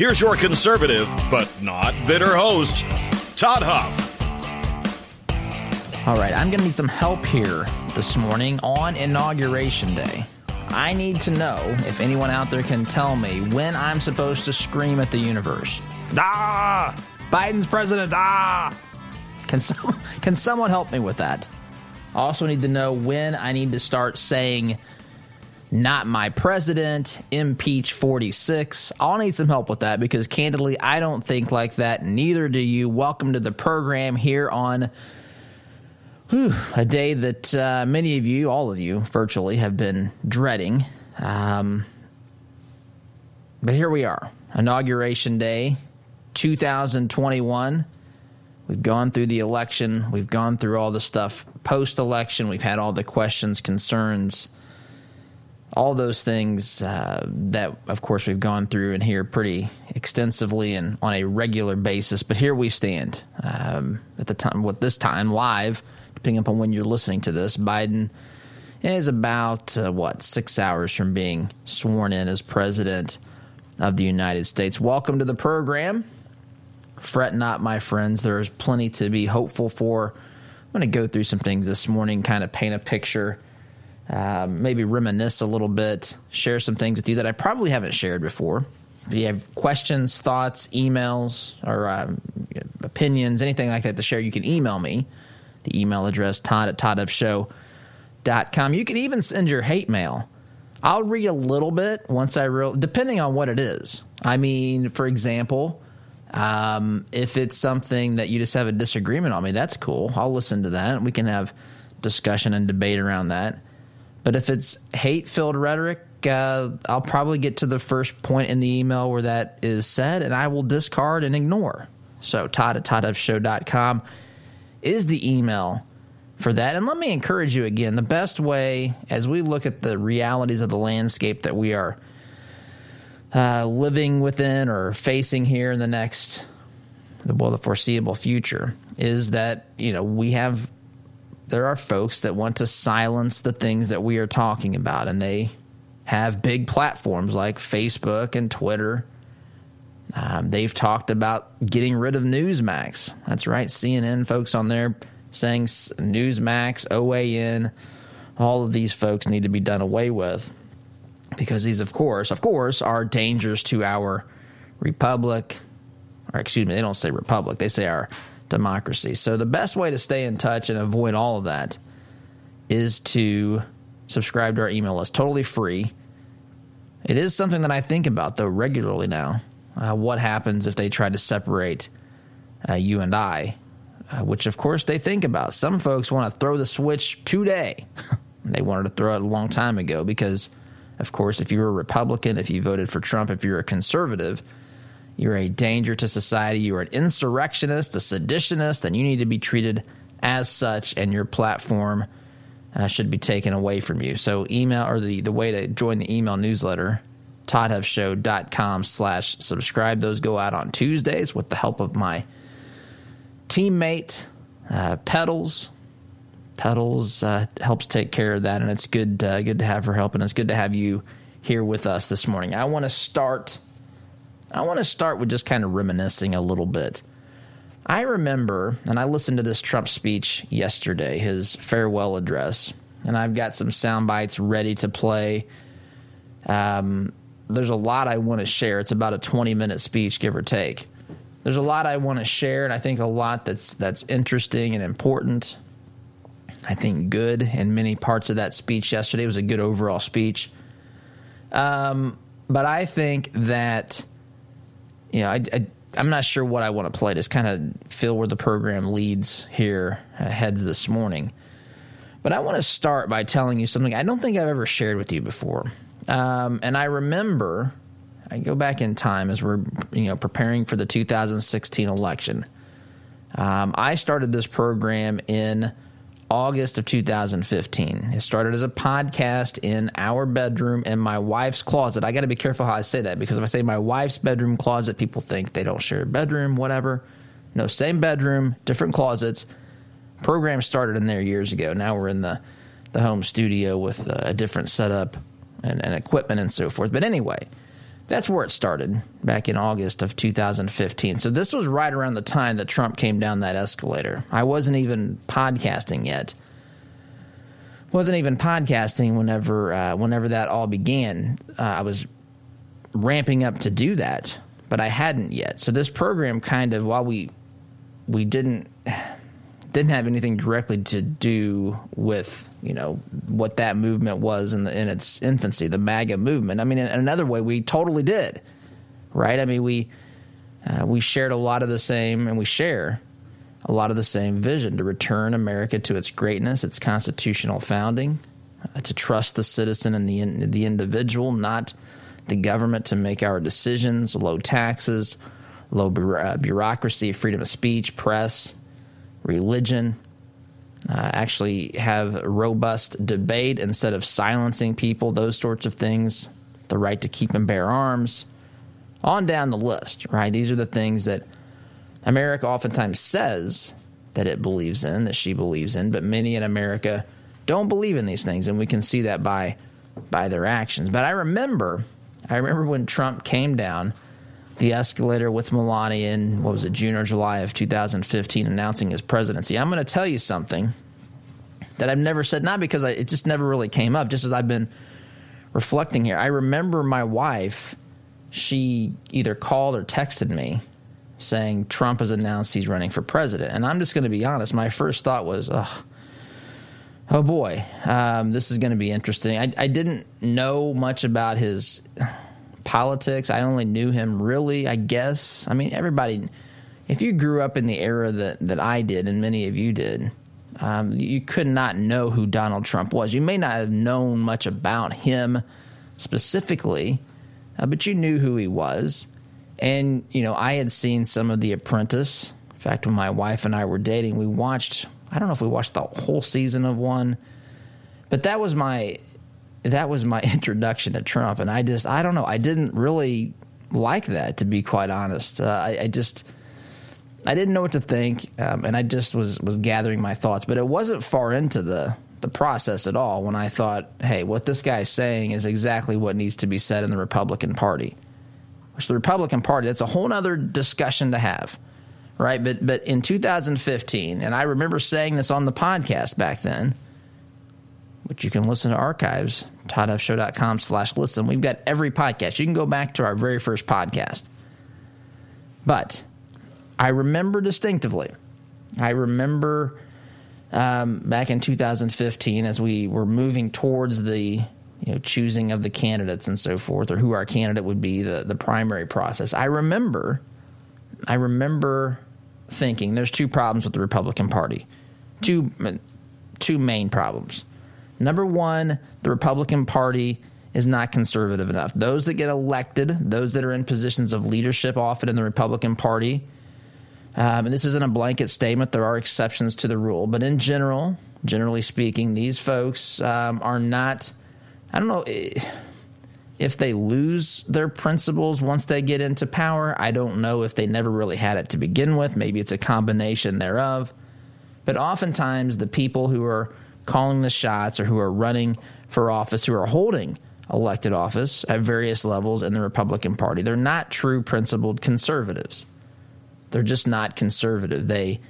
Here's your conservative, but not bitter host, Todd Huff. All right, I'm going to need some help here this morning on Inauguration Day. I need to know if anyone out there can tell me when I'm supposed to scream at the universe. Ah! Biden's president! Ah! Can, some, can someone help me with that? I also need to know when I need to start saying not my president, impeach 46. I'll need some help with that because candidly, I don't think like that. Neither do you. Welcome to the program here on whew, a day that uh, many of you, all of you virtually, have been dreading. Um, but here we are, Inauguration Day 2021. We've gone through the election, we've gone through all the stuff post election, we've had all the questions, concerns all those things uh, that, of course, we've gone through and here pretty extensively and on a regular basis. But here we stand um, at the time, with this time live, depending upon when you're listening to this. Biden is about uh, what six hours from being sworn in as president of the United States. Welcome to the program. Fret not, my friends. There is plenty to be hopeful for. I'm going to go through some things this morning, kind of paint a picture uh, maybe reminisce a little bit, share some things with you that I probably haven't shared before. If you have questions, thoughts, emails, or uh, opinions, anything like that to share, you can email me. The email address, todd at toddhuffshow.com. You can even send your hate mail. I'll read a little bit once I real, depending on what it is. I mean, for example, um, if it's something that you just have a disagreement on me, that's cool. I'll listen to that. We can have discussion and debate around that. But if it's hate filled rhetoric, uh, I'll probably get to the first point in the email where that is said, and I will discard and ignore. So, Todd at ToddHuffShow.com is the email for that. And let me encourage you again the best way as we look at the realities of the landscape that we are uh, living within or facing here in the next, well, the foreseeable future is that, you know, we have there are folks that want to silence the things that we are talking about, and they have big platforms like Facebook and Twitter. Um, they've talked about getting rid of Newsmax. That's right, CNN folks on there saying Newsmax, OAN, all of these folks need to be done away with because these, of course, of course, are dangers to our republic. Or excuse me, they don't say republic; they say our democracy. So the best way to stay in touch and avoid all of that is to subscribe to our email list. Totally free. It is something that I think about though regularly now. Uh, what happens if they try to separate uh, you and I? Uh, which of course they think about. Some folks want to throw the switch today. they wanted to throw it a long time ago because, of course, if you're a Republican, if you voted for Trump, if you're a conservative, you're a danger to society. You are an insurrectionist, a seditionist, and you need to be treated as such, and your platform uh, should be taken away from you. So, email or the, the way to join the email newsletter, toddhuffshow.com slash subscribe. Those go out on Tuesdays with the help of my teammate, uh, Pedals. Pedals uh, helps take care of that, and it's good, uh, good to have her help, and it's good to have you here with us this morning. I want to start I want to start with just kind of reminiscing a little bit. I remember, and I listened to this Trump speech yesterday, his farewell address, and I've got some sound bites ready to play. Um, there's a lot I want to share. It's about a 20 minute speech, give or take. There's a lot I want to share, and I think a lot that's that's interesting and important. I think good in many parts of that speech yesterday it was a good overall speech. Um, but I think that you know I, I I'm not sure what I want to play. Just kind of feel where the program leads here, uh, heads this morning. But I want to start by telling you something I don't think I've ever shared with you before. Um, and I remember, I go back in time as we're you know preparing for the 2016 election. Um, I started this program in August of 2015. It started as a podcast in our bedroom in my wife's closet. I got to be careful how I say that because if I say my wife's bedroom closet, people think they don't share a bedroom, whatever. No, same bedroom, different closets. Program started in there years ago. Now we're in the the home studio with a different setup and, and equipment and so forth. But anyway, that's where it started back in August of 2015. So this was right around the time that Trump came down that escalator. I wasn't even podcasting yet. Wasn't even podcasting whenever uh, whenever that all began. Uh, I was ramping up to do that, but I hadn't yet. So this program kind of while we we didn't didn't have anything directly to do with you know what that movement was in, the, in its infancy, the MAGA movement. I mean, in another way, we totally did, right? I mean, we uh, we shared a lot of the same, and we share a lot of the same vision to return America to its greatness, its constitutional founding, uh, to trust the citizen and the in, the individual, not the government to make our decisions. Low taxes, low uh, bureaucracy, freedom of speech, press religion, uh, actually have robust debate instead of silencing people, those sorts of things, the right to keep and bear arms, on down the list, right? These are the things that America oftentimes says that it believes in, that she believes in, but many in America don't believe in these things, and we can see that by by their actions. But I remember, I remember when Trump came down the escalator with Melania in what was it, June or July of 2015, announcing his presidency. I'm going to tell you something that I've never said, not because I, it just never really came up, just as I've been reflecting here. I remember my wife, she either called or texted me saying Trump has announced he's running for president. And I'm just going to be honest, my first thought was, oh, oh boy, um, this is going to be interesting. I, I didn't know much about his politics. I only knew him really, I guess. I mean, everybody, if you grew up in the era that, that I did, and many of you did, um, you could not know who Donald Trump was. You may not have known much about him specifically, uh, but you knew who he was. And, you know, I had seen some of The Apprentice. In fact, when my wife and I were dating, we watched, I don't know if we watched the whole season of one, but that was my that was my introduction to Trump, and I just I don't know I didn't really like that to be quite honest. Uh, I, I, just I didn't know what to think, um, and I just was was gathering my thoughts. But it wasn't far into the the process at all when I thought, hey, what this guy's saying is exactly what needs to be said in the Republican Party. Which the Republican Party that's a whole other discussion to have. Right, but but in 2015, and I remember saying this on the podcast back then, which you can listen to archives, toddhuffshow.com slash listen. We've got every podcast. You can go back to our very first podcast. But I remember distinctively, I remember um, back in 2015 as we were moving towards the you know choosing of the candidates and so forth, or who our candidate would be, the the primary process. I remember, I remember thinking there's two problems with the Republican Party, two two main problems. Number one, the Republican Party is not conservative enough. Those that get elected, those that are in positions of leadership often in the Republican Party, um, and this isn't a blanket statement, there are exceptions to the rule, but in general, generally speaking, these folks um, are not, I don't know if they lose their principles once they get into power. I don't know if they never really had it to begin with. Maybe it's a combination thereof. But oftentimes, the people who are calling the shots or who are running for office, who are holding elected office at various levels in the Republican Party. They're not true principled conservatives. They're just not conservative. They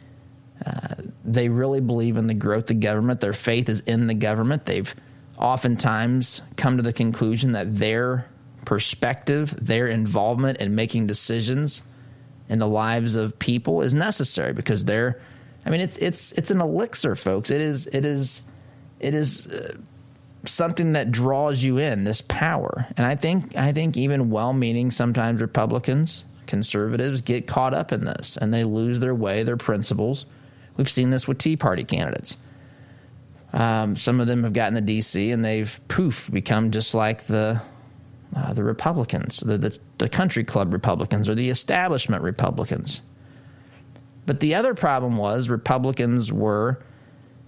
uh, they really believe in the growth of government. Their faith is in the government. They've oftentimes come to the conclusion that their perspective, their involvement in making decisions in the lives of people is necessary because they're I mean it's it's it's an elixir folks. It is it is it is uh, something that draws you in this power. And I think I think even well-meaning sometimes Republicans, conservatives get caught up in this and they lose their way, their principles. We've seen this with Tea Party candidates. Um, some of them have gotten to D.C. and they've poof become just like the uh, the Republicans, the, the the country club Republicans or the establishment Republicans. But the other problem was Republicans were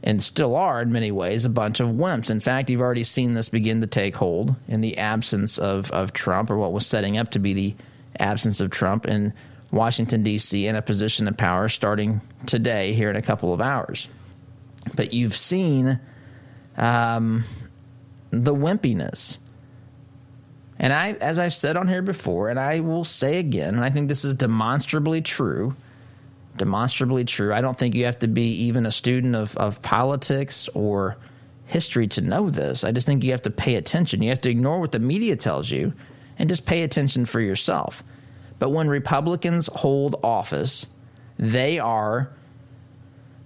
and still are in many ways a bunch of wimps. In fact, you've already seen this begin to take hold in the absence of, of Trump or what was setting up to be the absence of Trump in Washington, D.C., in a position of power starting today, here in a couple of hours. But you've seen um, the wimpiness. And I, as I've said on here before, and I will say again, and I think this is demonstrably true, demonstrably true. I don't think you have to be even a student of, of politics or history to know this. I just think you have to pay attention. You have to ignore what the media tells you and just pay attention for yourself. But when Republicans hold office, they are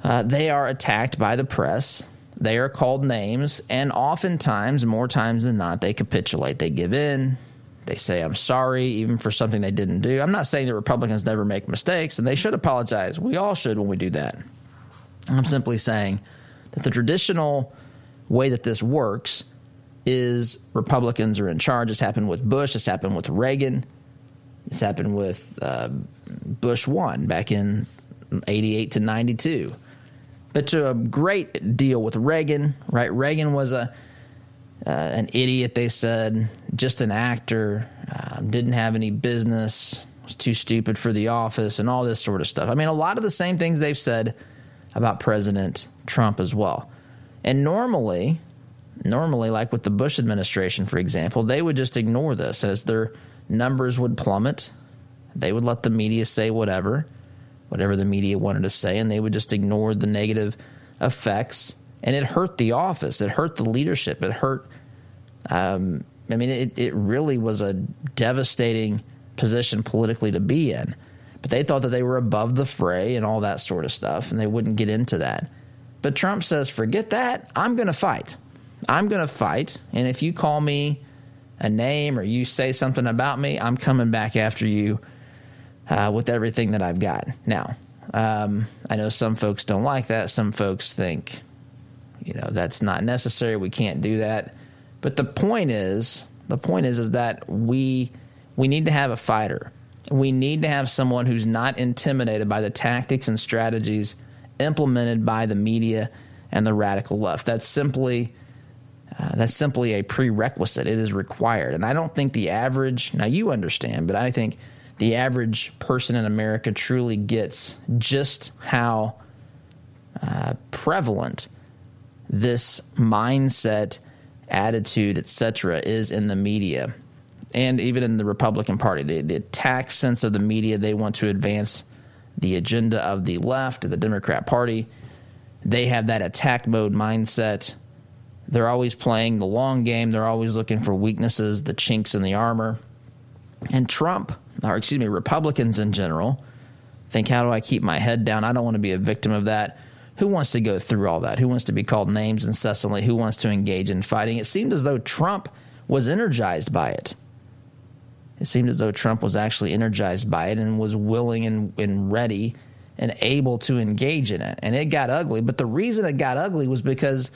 uh, they are attacked by the press. They are called names, and oftentimes, more times than not, they capitulate. They give in. They say, I'm sorry, even for something they didn't do. I'm not saying that Republicans never make mistakes, and they should apologize. We all should when we do that. I'm simply saying that the traditional way that this works is Republicans are in charge. It's happened with Bush, it's happened with Reagan, it's happened with uh, Bush 1 back in 88 to 92 but to a great deal with Reagan, right? Reagan was a uh, an idiot, they said, just an actor, um, didn't have any business, was too stupid for the office, and all this sort of stuff. I mean, a lot of the same things they've said about President Trump as well. And normally, normally, like with the Bush administration, for example, they would just ignore this as their numbers would plummet. They would let the media say whatever whatever the media wanted to say, and they would just ignore the negative effects. And it hurt the office. It hurt the leadership. It hurt. Um, I mean, it, it really was a devastating position politically to be in. But they thought that they were above the fray and all that sort of stuff, and they wouldn't get into that. But Trump says, forget that. I'm going to fight. I'm going to fight. And if you call me a name or you say something about me, I'm coming back after you uh, with everything that I've got. Now, um, I know some folks don't like that. Some folks think, you know, that's not necessary. We can't do that. But the point is, the point is, is that we we need to have a fighter. We need to have someone who's not intimidated by the tactics and strategies implemented by the media and the radical left. That's simply uh, that's simply a prerequisite. It is required, and I don't think the average. Now you understand, but I think the average person in America truly gets just how uh, prevalent this mindset, attitude, etc., is in the media and even in the Republican Party. The, the attack sense of the media, they want to advance the agenda of the left, the Democrat Party. They have that attack mode mindset. They're always playing the long game. They're always looking for weaknesses, the chinks in the armor. And Trump or excuse me, Republicans in general, think, how do I keep my head down? I don't want to be a victim of that. Who wants to go through all that? Who wants to be called names incessantly? Who wants to engage in fighting? It seemed as though Trump was energized by it. It seemed as though Trump was actually energized by it and was willing and, and ready and able to engage in it. And it got ugly. But the reason it got ugly was because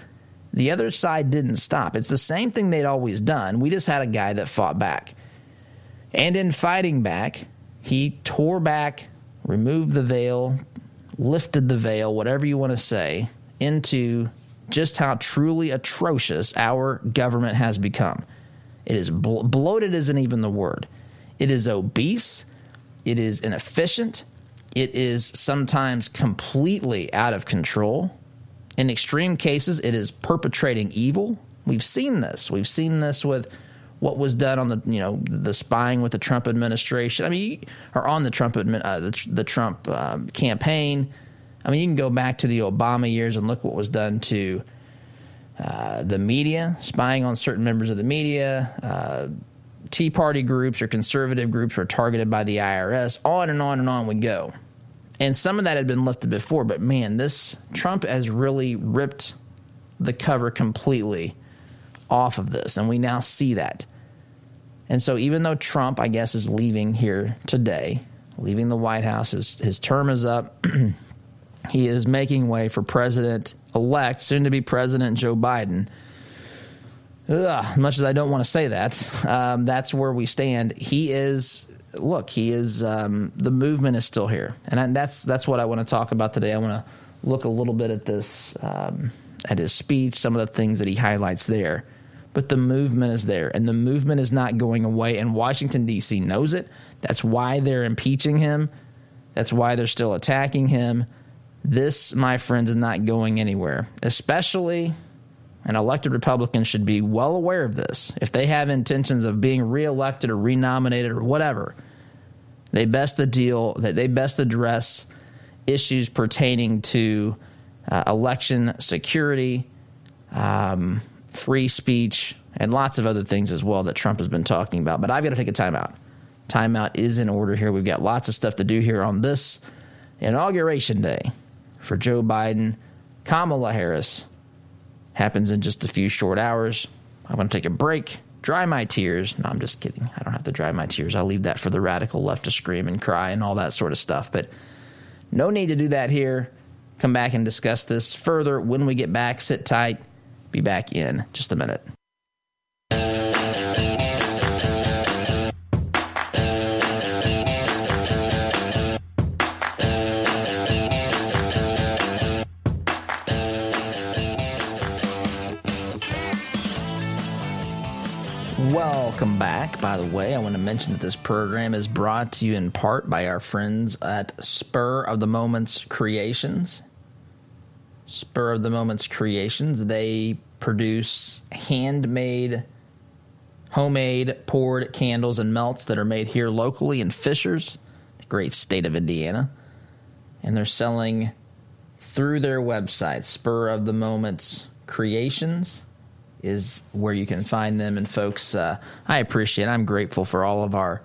the other side didn't stop. It's the same thing they'd always done. We just had a guy that fought back. And in fighting back, he tore back, removed the veil, lifted the veil, whatever you want to say, into just how truly atrocious our government has become. It is blo- bloated, isn't even the word. It is obese. It is inefficient. It is sometimes completely out of control. In extreme cases, it is perpetrating evil. We've seen this. We've seen this with what was done on the you know the spying with the Trump administration. I mean, or on the Trump uh, the, the, Trump um, campaign. I mean, you can go back to the Obama years and look what was done to uh, the media, spying on certain members of the media, uh, Tea Party groups or conservative groups were targeted by the IRS. On and on and on we go. And some of that had been lifted before, but man, this Trump has really ripped the cover completely off of this. And we now see that. And so, even though Trump, I guess, is leaving here today, leaving the White House, his, his term is up, he is making way for President elect, soon to be President Joe Biden. Ugh, much as I don't want to say that, um, that's where we stand. He is, look, he is, um, the movement is still here. And I, that's, that's what I want to talk about today. I want to look a little bit at this, um, at his speech, some of the things that he highlights there but the movement is there and the movement is not going away and Washington D.C. knows it. That's why they're impeaching him. That's why they're still attacking him. This, my friends, is not going anywhere. Especially an elected Republican should be well aware of this. If they have intentions of being reelected or renominated or whatever, they best the deal that they best address issues pertaining to uh, election security, um, free speech, and lots of other things as well that Trump has been talking about. But I've got to take a timeout. Timeout is in order here. We've got lots of stuff to do here on this inauguration day for Joe Biden. Kamala Harris happens in just a few short hours. I'm going to take a break, dry my tears. No, I'm just kidding. I don't have to dry my tears. I'll leave that for the radical left to scream and cry and all that sort of stuff. But no need to do that here. Come back and discuss this further when we get back. Sit tight. Be back in just a minute. Welcome back. By the way, I want to mention that this program is brought to you in part by our friends at Spur of the Moments Creations. Spur of the Moments Creations. They produce handmade, homemade poured candles and melts that are made here locally in Fishers, the great state of Indiana. And they're selling through their website, Spur of the Moments Creations is where you can find them. And folks, uh, I appreciate. I'm grateful for all of our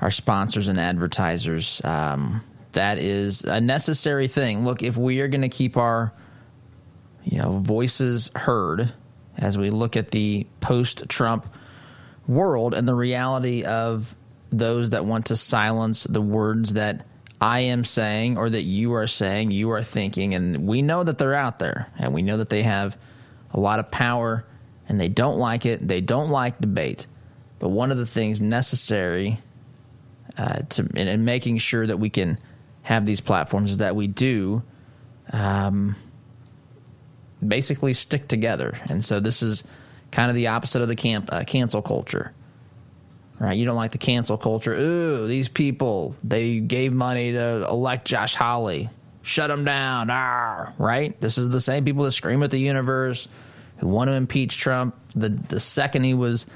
our sponsors and advertisers. Um, that is a necessary thing. Look, if we are going to keep our you know voices heard as we look at the post-Trump world and the reality of those that want to silence the words that I am saying or that you are saying, you are thinking, and we know that they're out there, and we know that they have a lot of power, and they don't like it. They don't like debate, but one of the things necessary uh, to in, in, making sure that we can have these platforms is that we do. Um, basically stick together. And so this is kind of the opposite of the camp uh, cancel culture. Right? You don't like the cancel culture. Ooh, these people, they gave money to elect Josh Hawley. Shut them down. Arr, right? This is the same people that scream at the universe, who want to impeach Trump the, the second he was,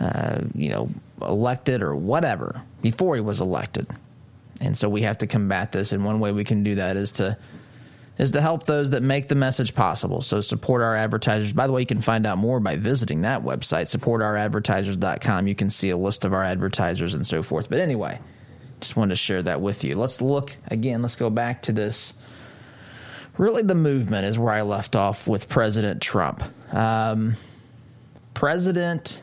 uh, you know, elected or whatever, before he was elected. And so we have to combat this. And one way we can do that is to is to help those that make the message possible. So support our advertisers. By the way, you can find out more by visiting that website, supportouradvertisers.com. You can see a list of our advertisers and so forth. But anyway, just wanted to share that with you. Let's look again, let's go back to this. Really, the movement is where I left off with President Trump. Um, President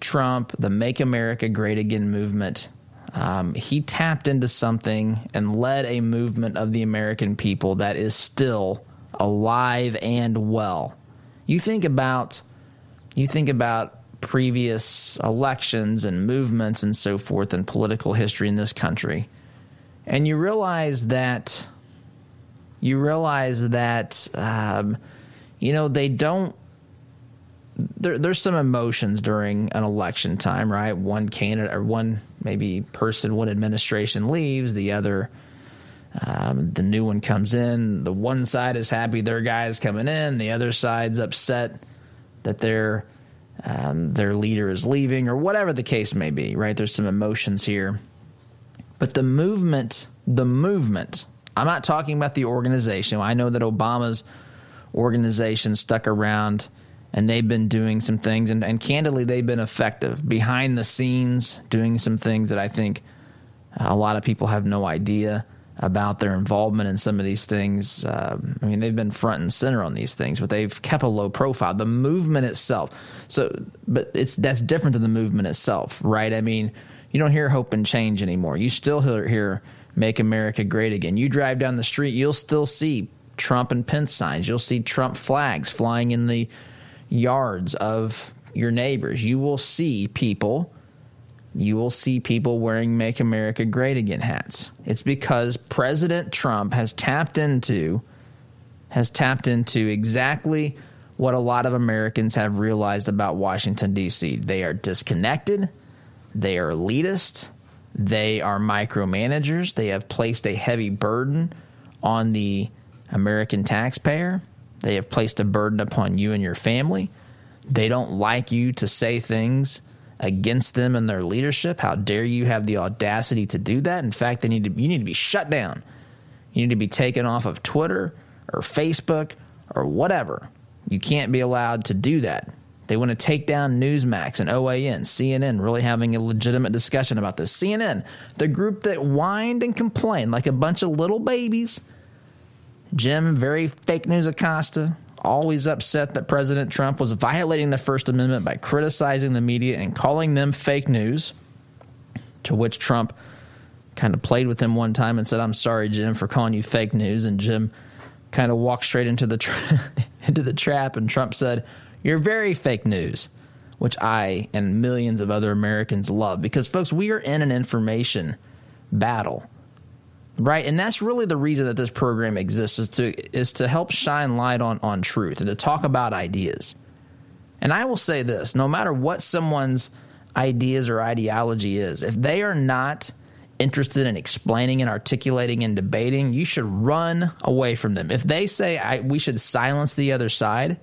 Trump, the Make America Great Again movement um, he tapped into something and led a movement of the American people that is still alive and well. You think about you think about previous elections and movements and so forth and political history in this country, and you realize that you realize that um, you know they don't there, there's some emotions during an election time, right? One candidate or one maybe person, one administration leaves, the other, um, the new one comes in. The one side is happy their guy is coming in, the other side's upset that their um, their leader is leaving, or whatever the case may be, right? There's some emotions here, but the movement, the movement. I'm not talking about the organization. I know that Obama's organization stuck around and they've been doing some things, and, and candidly, they've been effective behind the scenes, doing some things that I think a lot of people have no idea about their involvement in some of these things. Uh, I mean, they've been front and center on these things, but they've kept a low profile. The movement itself, so, but it's that's different than the movement itself, right? I mean, you don't hear hope and change anymore. You still hear, hear "Make America Great Again." You drive down the street, you'll still see Trump and Pence signs. You'll see Trump flags flying in the yards of your neighbors. You will see people you will see people wearing Make America Great Again hats. It's because President Trump has tapped into has tapped into exactly what a lot of Americans have realized about Washington D.C. They are disconnected, they are elitist, they are micromanagers, they have placed a heavy burden on the American taxpayer. They have placed a burden upon you and your family. They don't like you to say things against them and their leadership. How dare you have the audacity to do that? In fact, they need to you need to be shut down. You need to be taken off of Twitter or Facebook or whatever. You can't be allowed to do that. They want to take down Newsmax and OAN, CNN, really having a legitimate discussion about this. CNN, the group that whined and complained like a bunch of little babies. Jim, very fake news Acosta, always upset that President Trump was violating the First Amendment by criticizing the media and calling them fake news. To which Trump kind of played with him one time and said, "I'm sorry, Jim, for calling you fake news." And Jim kind of walked straight into the tra- into the trap. And Trump said, "You're very fake news," which I and millions of other Americans love because, folks, we are in an information battle right and that's really the reason that this program exists is to is to help shine light on on truth and to talk about ideas. And i will say this no matter what someone's ideas or ideology is if they are not interested in explaining and articulating and debating you should run away from them. If they say I, we should silence the other side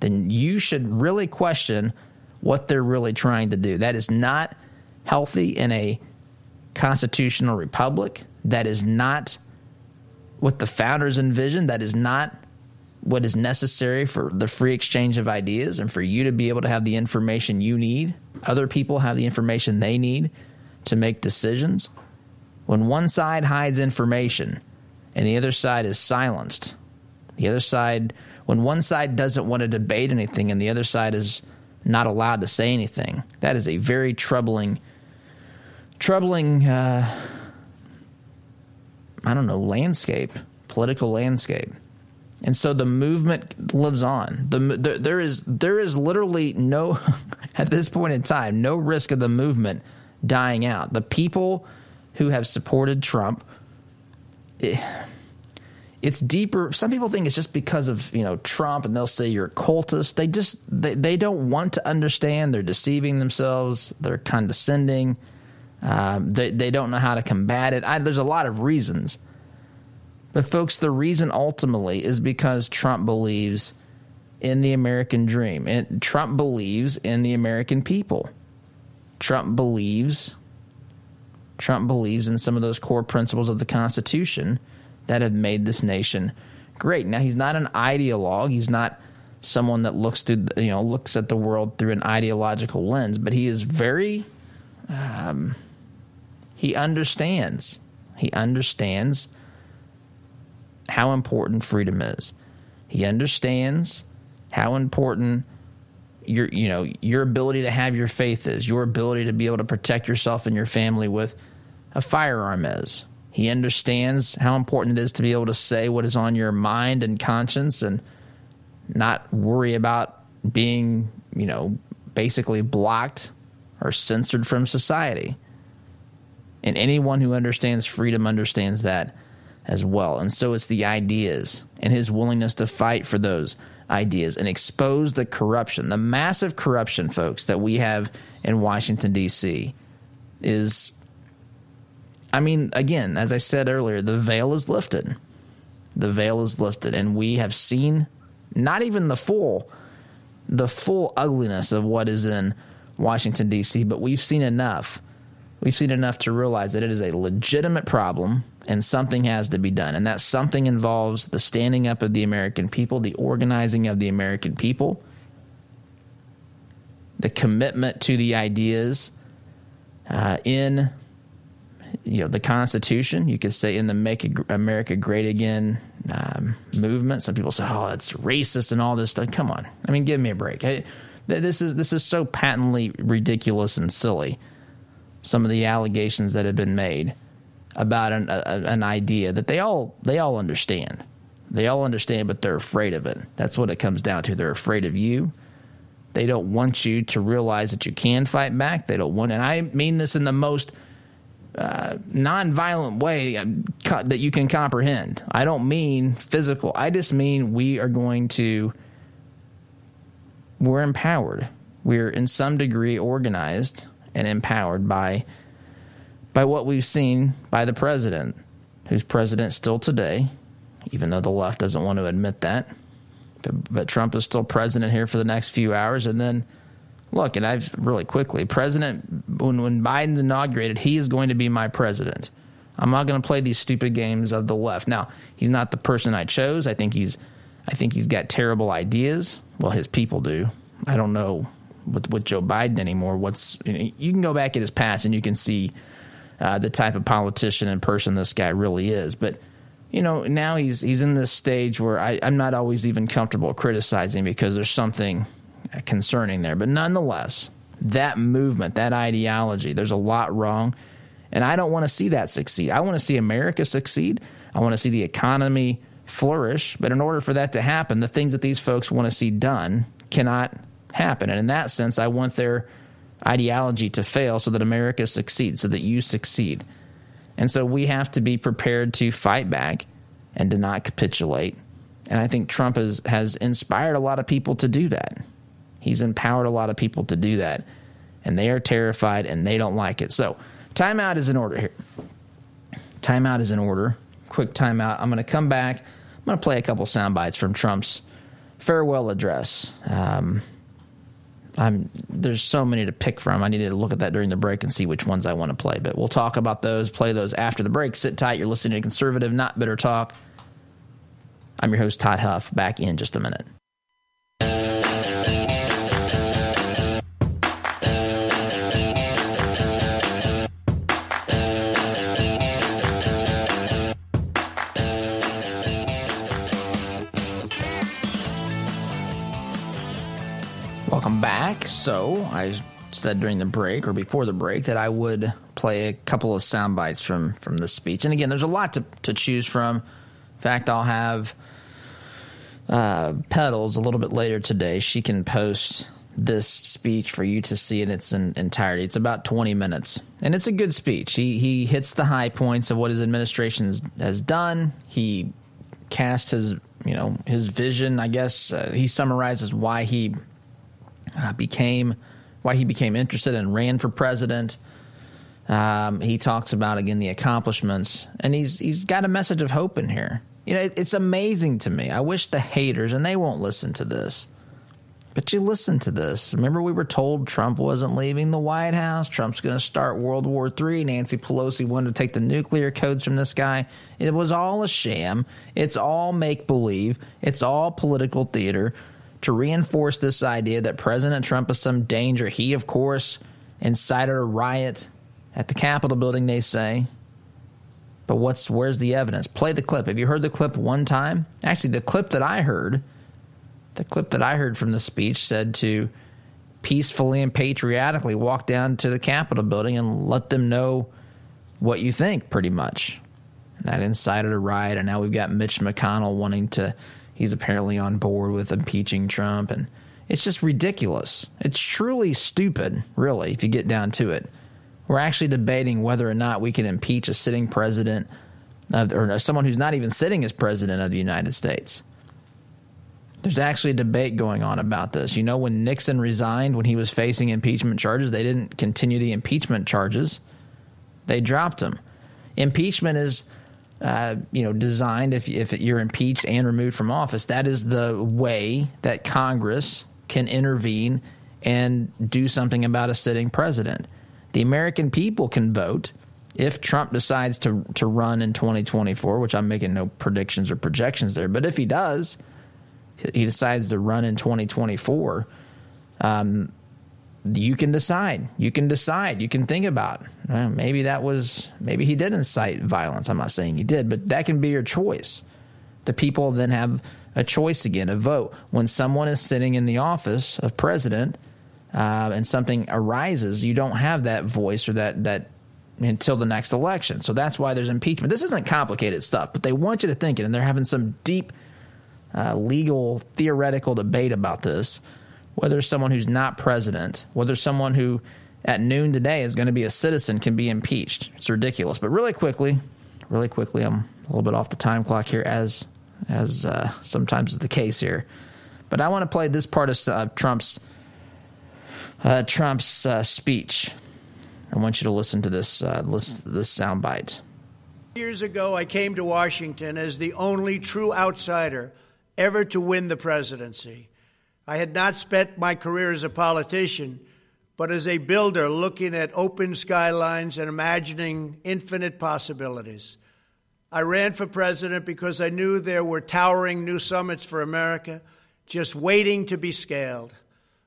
then you should really question what they're really trying to do. That is not healthy in a constitutional republic that is not what the founders envisioned. That is not what is necessary for the free exchange of ideas and for you to be able to have the information you need. Other people have the information they need to make decisions. When one side hides information and the other side is silenced, the other side, when one side doesn't want to debate anything and the other side is not allowed to say anything, that is a very troubling, troubling uh, I don't know, landscape, political landscape. And so the movement lives on. The, there, is there is literally no at this point in time no risk of the movement dying out. The people who have supported Trump, it, it's deeper. Some people think it's just because of you know Trump, and they'll say you're a cultist. They just they, they don't want to understand. They're deceiving themselves. They're condescending. Um, they, they don't know how to combat it. I, there's a lot of reasons. But, folks, the reason ultimately is because Trump believes in the American dream. And Trump believes in the American people. Trump believes Trump believes in some of those core principles of the Constitution that have made this nation great. Now he's not an ideologue. He's not someone that looks through you know looks at the world through an ideological lens, but he is very um, he understands. He understands how important freedom is. He understands how important your you know your ability to have your faith is, your ability to be able to protect yourself and your family with a firearm is. He understands how important it is to be able to say what is on your mind and conscience and not worry about being, you know, basically blocked or censored from society. And anyone who understands freedom understands that as well. And so it's the ideas and his willingness to fight for those ideas and expose the corruption, the massive corruption, folks, that we have in Washington, D.C. is, I mean, again, as I said earlier, the veil is lifted. The veil is lifted, and we have seen not even the full, the full ugliness of what is in Washington, D.C., but we've seen enough we've seen enough to realize that it is a legitimate problem and something has to be done. And that something involves the standing up of the American people, the organizing of the American people, the commitment to the ideas uh, in you know the Constitution. You could say in the "Make America Great Again" um, movement. Some people say, "Oh, it's racist and all this stuff." Come on, I mean, give me a break. I, this is this is so patently ridiculous and silly. Some of the allegations that have been made about an, a, an idea that they all they all understand. They all understand, but they're afraid of it. That's what it comes down to. They're afraid of you. They don't want you to realize that you can fight back. They don't want, and I mean this in the most uh, nonviolent way uh, that you can comprehend. I don't mean physical. I just mean we are going to. We're empowered. We're in some degree organized and empowered by by what we've seen by the president, who's president still today, even though the left doesn't want to admit that. But, but Trump is still president here for the next few hours, and then look, and I've really quickly, President, when, when Biden's inaugurated, he is going to be my president. I'm not going to play these stupid games of the left. Now, he's not the person I chose. I think he's, I think he's got terrible ideas. Well, his people do. I don't know with with Joe Biden anymore. What's you, can go back at his past and you can see uh, the type of politician and person this guy really is. But you know, now he's he's in this stage where I, I'm not always even comfortable criticizing because there's something concerning there. But nonetheless, that movement, that ideology, there's a lot wrong. And I don't want to see that succeed. I want to see America succeed. I want to see the economy flourish. But in order for that to happen, the things that these folks want to see done cannot happen. And in that sense, I want their ideology to fail so that America succeeds, so that you succeed. And so we have to be prepared to fight back and to not capitulate. And I think Trump has, has inspired a lot of people to do that. He's empowered a lot of people to do that. And they are terrified and they don't like it. So, timeout is in order here. Timeout is in order. Quick timeout. I'm going to come back. I'm going to play a couple sound bites from Trump's farewell address. Um, I'm there's so many to pick from. I needed to look at that during the break and see which ones I want to play. But we'll talk about those, play those after the break. Sit tight. You're listening to Conservative, Not Bitter Talk. I'm your host, Todd Huff. Back in just a minute. So, I said during the break or before the break that I would play a couple of sound bites from from this speech. And again, there's a lot to to choose from. In fact, I'll have uh, Pedals a little bit later today. She can post this speech for you to see in its entirety. It's about 20 minutes, and it's a good speech. He he hits the high points of what his administration has, has done. He cast his you know his vision. I guess uh, he summarizes why he uh, became why he became interested and ran for president. Um, he talks about again the accomplishments, and he's he's got a message of hope in here. You know, it, it's amazing to me. I wish the haters, and they won't listen to this, but you listen to this. Remember, we were told Trump wasn't leaving the White House. Trump's going to start World War III. Nancy Pelosi wanted to take the nuclear codes from this guy. It was all a sham. It's all make believe. It's all political theater to reinforce this idea that President Trump is some danger. He, of course, incited a riot at the Capitol building, they say. But what's where's the evidence? Play the clip. Have you heard the clip one time? Actually, the clip that I heard, the clip that I heard from the speech said to peacefully and patriotically walk down to the Capitol building and let them know what you think, pretty much. That incited a riot, and now we've got Mitch McConnell wanting to he's apparently on board with impeaching Trump. And it's just ridiculous. It's truly stupid, really, if you get down to it. We're actually debating whether or not we can impeach a sitting president of, or someone who's not even sitting as president of the United States. There's actually a debate going on about this. You know, when Nixon resigned, when he was facing impeachment charges, they didn't continue the impeachment charges, they dropped him. Impeachment is uh, you know, designed if if you're impeached and removed from office. That is the way that Congress can intervene and do something about a sitting president. The American people can vote if Trump decides to to run in 2024, which I'm making no predictions or projections there, but if he does, he decides to run in 2024. Um, you can decide. You can decide. You can think about. Uh, maybe that was maybe he did incite violence. I'm not saying he did, but that can be your choice. The people then have a choice again, a vote. When someone is sitting in the office of president uh, and something arises, you don't have that voice or that that until the next election. So that's why there's impeachment. This isn't complicated stuff, but they want you to think it, and they're having some deep uh, legal theoretical debate about this whether someone who's not president, whether someone who at noon today is going to be a citizen can be impeached. It's ridiculous. But really quickly, really quickly, I'm a little bit off the time clock here, as as uh, sometimes is the case here. But I want to play this part of uh, Trump's uh, Trump's uh, speech. I want you to listen to this uh, listen, this soundbite. Years ago, I came to Washington as the only true outsider ever to win the presidency. I had not spent my career as a politician, but as a builder looking at open skylines and imagining infinite possibilities. I ran for president because I knew there were towering new summits for America just waiting to be scaled.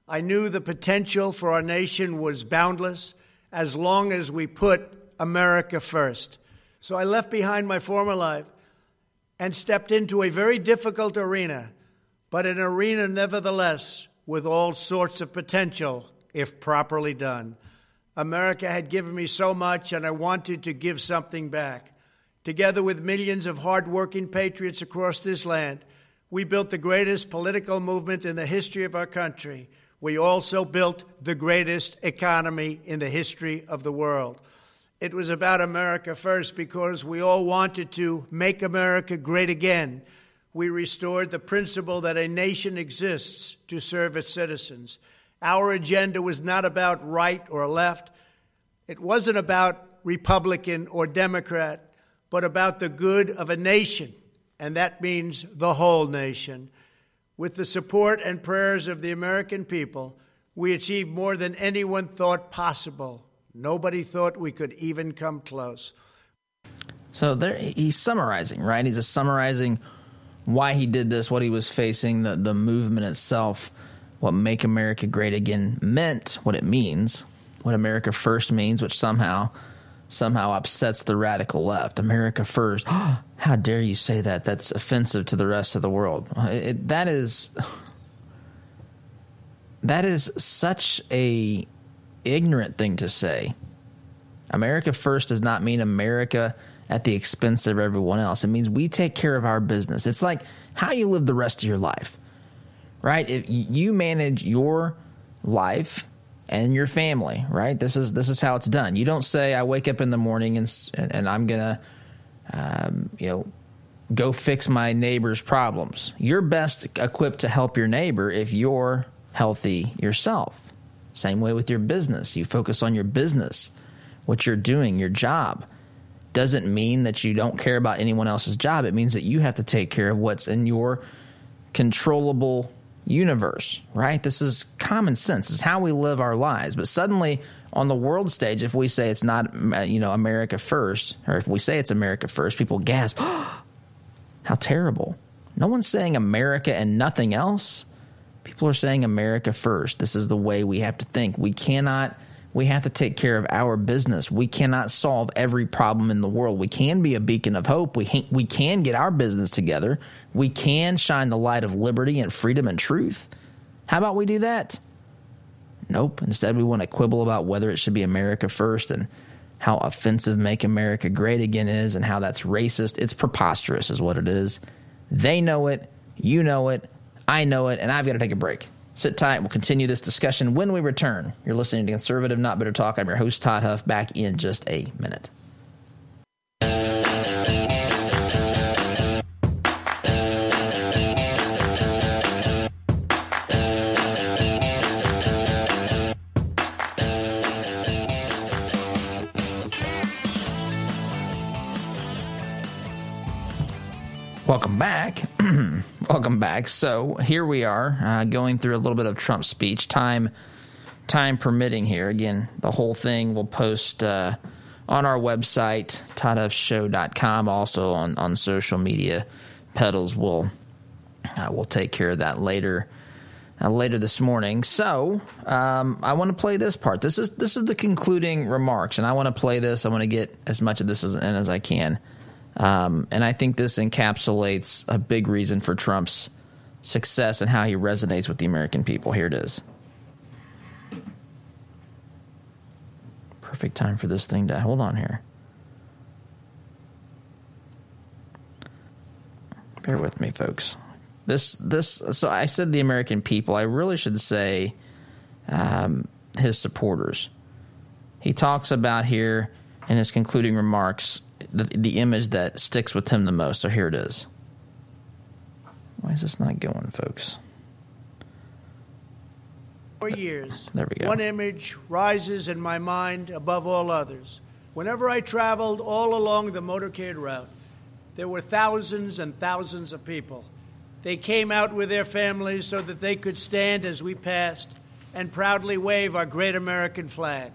I knew the potential for our nation was boundless as long as we put America first. So I left behind my former life and stepped into a very difficult arena but an arena nevertheless with all sorts of potential if properly done. America had given me so much, and I wanted to give something back. Together with millions of hardworking patriots across this land, we built the greatest political movement in the history of our country. We also built the greatest economy in the history of the world. It was about America first because we all wanted to make America great again we restored the principle that a nation exists to serve its citizens. Our agenda was not about right or left. It wasn't about Republican or Democrat, but about the good of a nation, and that means the whole nation. With the support and prayers of the American people, we achieved more than anyone thought possible. Nobody thought we could even come close. So there, he's summarizing, right? He's summarizing why he did this, what he was facing, the the movement itself, what "Make America Great Again" meant, what it means, what America First means, which somehow somehow upsets the radical left. America First. How dare you say that? That's offensive to the rest of the world. It, that is that is such a ignorant thing to say. America First does not mean America at the expense of everyone else. It means we take care of our business. It's like how you live the rest of your life, right? If you manage your life and your family, right? This is this is how it's done. You don't say I wake up in the morning and and I'm gonna, um, you know, go fix my neighbor's problems. You're best equipped to help your neighbor if you're healthy yourself. Same way with your business. You focus on your business, what you're doing, your job doesn't mean that you don't care about anyone else's job. It means that you have to take care of what's in your controllable universe, right? This is common sense. It's how we live our lives. But suddenly, on the world stage, if we say it's not, uh, you know, America first, or if we say it's America first, people gasp, how terrible. No one's saying America and nothing else. People are saying America first. This is the way we have to think. We cannot we have to take care of our business. We cannot solve every problem in the world. We can be a beacon of hope. We ha- we can get our business together. We can shine the light of liberty and freedom and truth. How about we do that? Nope. Instead, we want to quibble about whether it should be America first and how offensive Make America Great Again is and how that's racist. It's preposterous, is what it is. They know it. You know it. I know it. And I've got to take a break. Sit tight. We'll continue this discussion when we return. You're listening to Conservative Not Bitter Talk. I'm your host, Todd Huff, back in just a minute. Welcome back. Welcome back. So here we are, uh, going through a little bit of Trump's speech. Time, time permitting. Here again, the whole thing we'll post uh, on our website, toddhuffshow.com. Also on on social media, Pedals will uh, will take care of that later uh, later this morning. So um, I want to play this part. This is this is the concluding remarks, and I want to play this. I want to get as much of this as, in as I can, um, and I think this encapsulates a big reason for Trump's success and how he resonates with the American people. Here it is. Perfect time for this thing to hold on here. Bear with me, folks. This this so I said the American people. I really should say um, his supporters. He talks about here in his concluding remarks the, the image that sticks with him the most. So here it is. Why is this not going, folks? For years, there we go. One image rises in my mind above all others. Whenever I traveled all along the motorcade route, there were thousands and thousands of people they came out with their families so that they could stand as we passed and proudly wave our great American flag.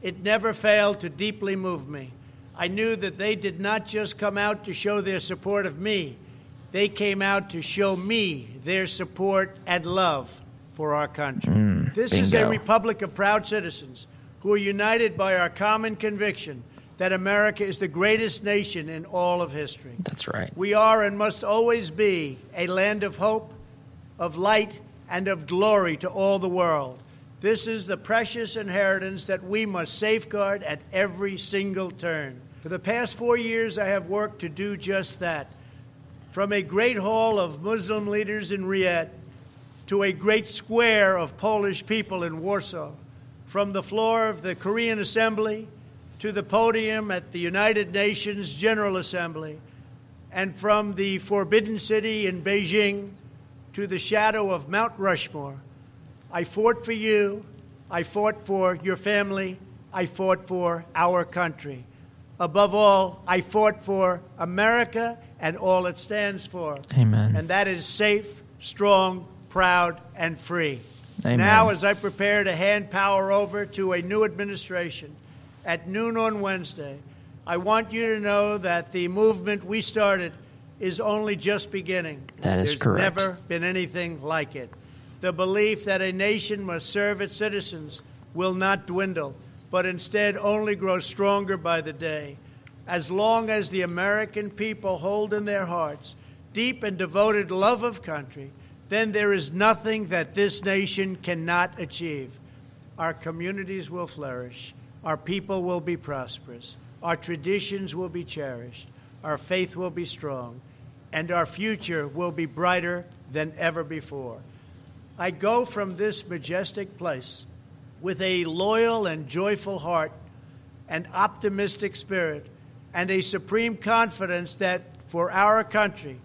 It never failed to deeply move me. I knew that they did not just come out to show their support of me, they came out to show me their support and love for our country. Mm, this bingo. is a republic of proud citizens who are united by our common conviction that America is the greatest nation in all of history. That's right. We are and must always be a land of hope, of light, and of glory to all the world. This is the precious inheritance that we must safeguard at every single turn. For the past four years, I have worked to do just that. From a great hall of Muslim leaders in Riyadh to a great square of Polish people in Warsaw, from the floor of the Korean Assembly to the podium at the United Nations General Assembly, and from the Forbidden City in Beijing to the shadow of Mount Rushmore. I fought for you. I fought for your family. I fought for our country. Above all, I fought for America and all it stands for. Amen. And that is safe, strong, proud, and free. Amen. Now, as I prepare to hand power over to a new administration, at noon on Wednesday. I want you to know that the movement we started is only just beginning. That is There's correct. There's never been anything like it. The belief that a nation must serve its citizens will not dwindle, but instead only grow stronger by the day. As long as the American people hold in their hearts deep and devoted love of country, then there is nothing that this nation cannot achieve. Our communities will flourish. Our people will be prosperous. Our traditions will be cherished. Our faith will be strong. And our future will be brighter than ever before. I go from this majestic place with a loyal and joyful heart, an optimistic spirit, and a supreme confidence that for our country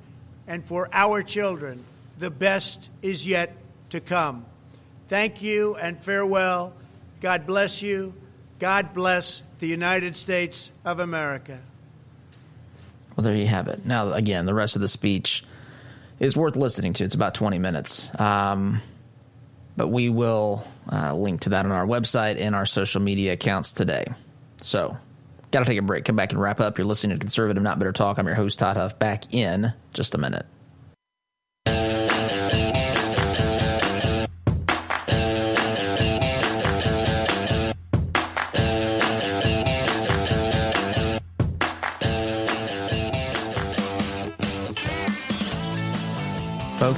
and for our children, the best is yet to come. Thank you and farewell. God bless you. God bless the United States of America. Well, there you have it. Now, again, the rest of the speech is worth listening to. It's about 20 minutes. Um, but we will uh, link to that on our website and our social media accounts today. So, got to take a break. Come back and wrap up. You're listening to Conservative Not Bitter Talk. I'm your host, Todd Huff, back in just a minute.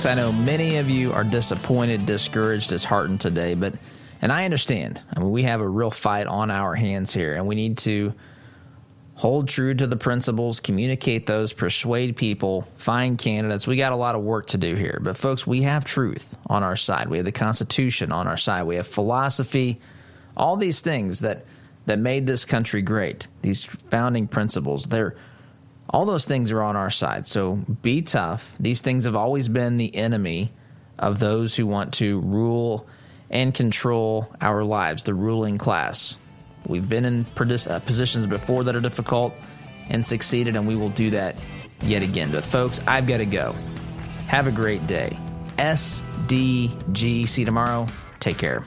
Folks, I know many of you are disappointed, discouraged, disheartened today, but and I understand. I mean, we have a real fight on our hands here, and we need to hold true to the principles, communicate those, persuade people, find candidates. We got a lot of work to do here. But folks, we have truth on our side. We have the Constitution on our side. We have philosophy, all these things that that made this country great. These founding principles, they're all those things are on our side. So be tough. These things have always been the enemy of those who want to rule and control our lives, the ruling class. We've been in uh, positions before that are difficult and succeeded, and we will do that yet again. But, folks, I've got to go. Have a great day. SDG. See you tomorrow. Take care.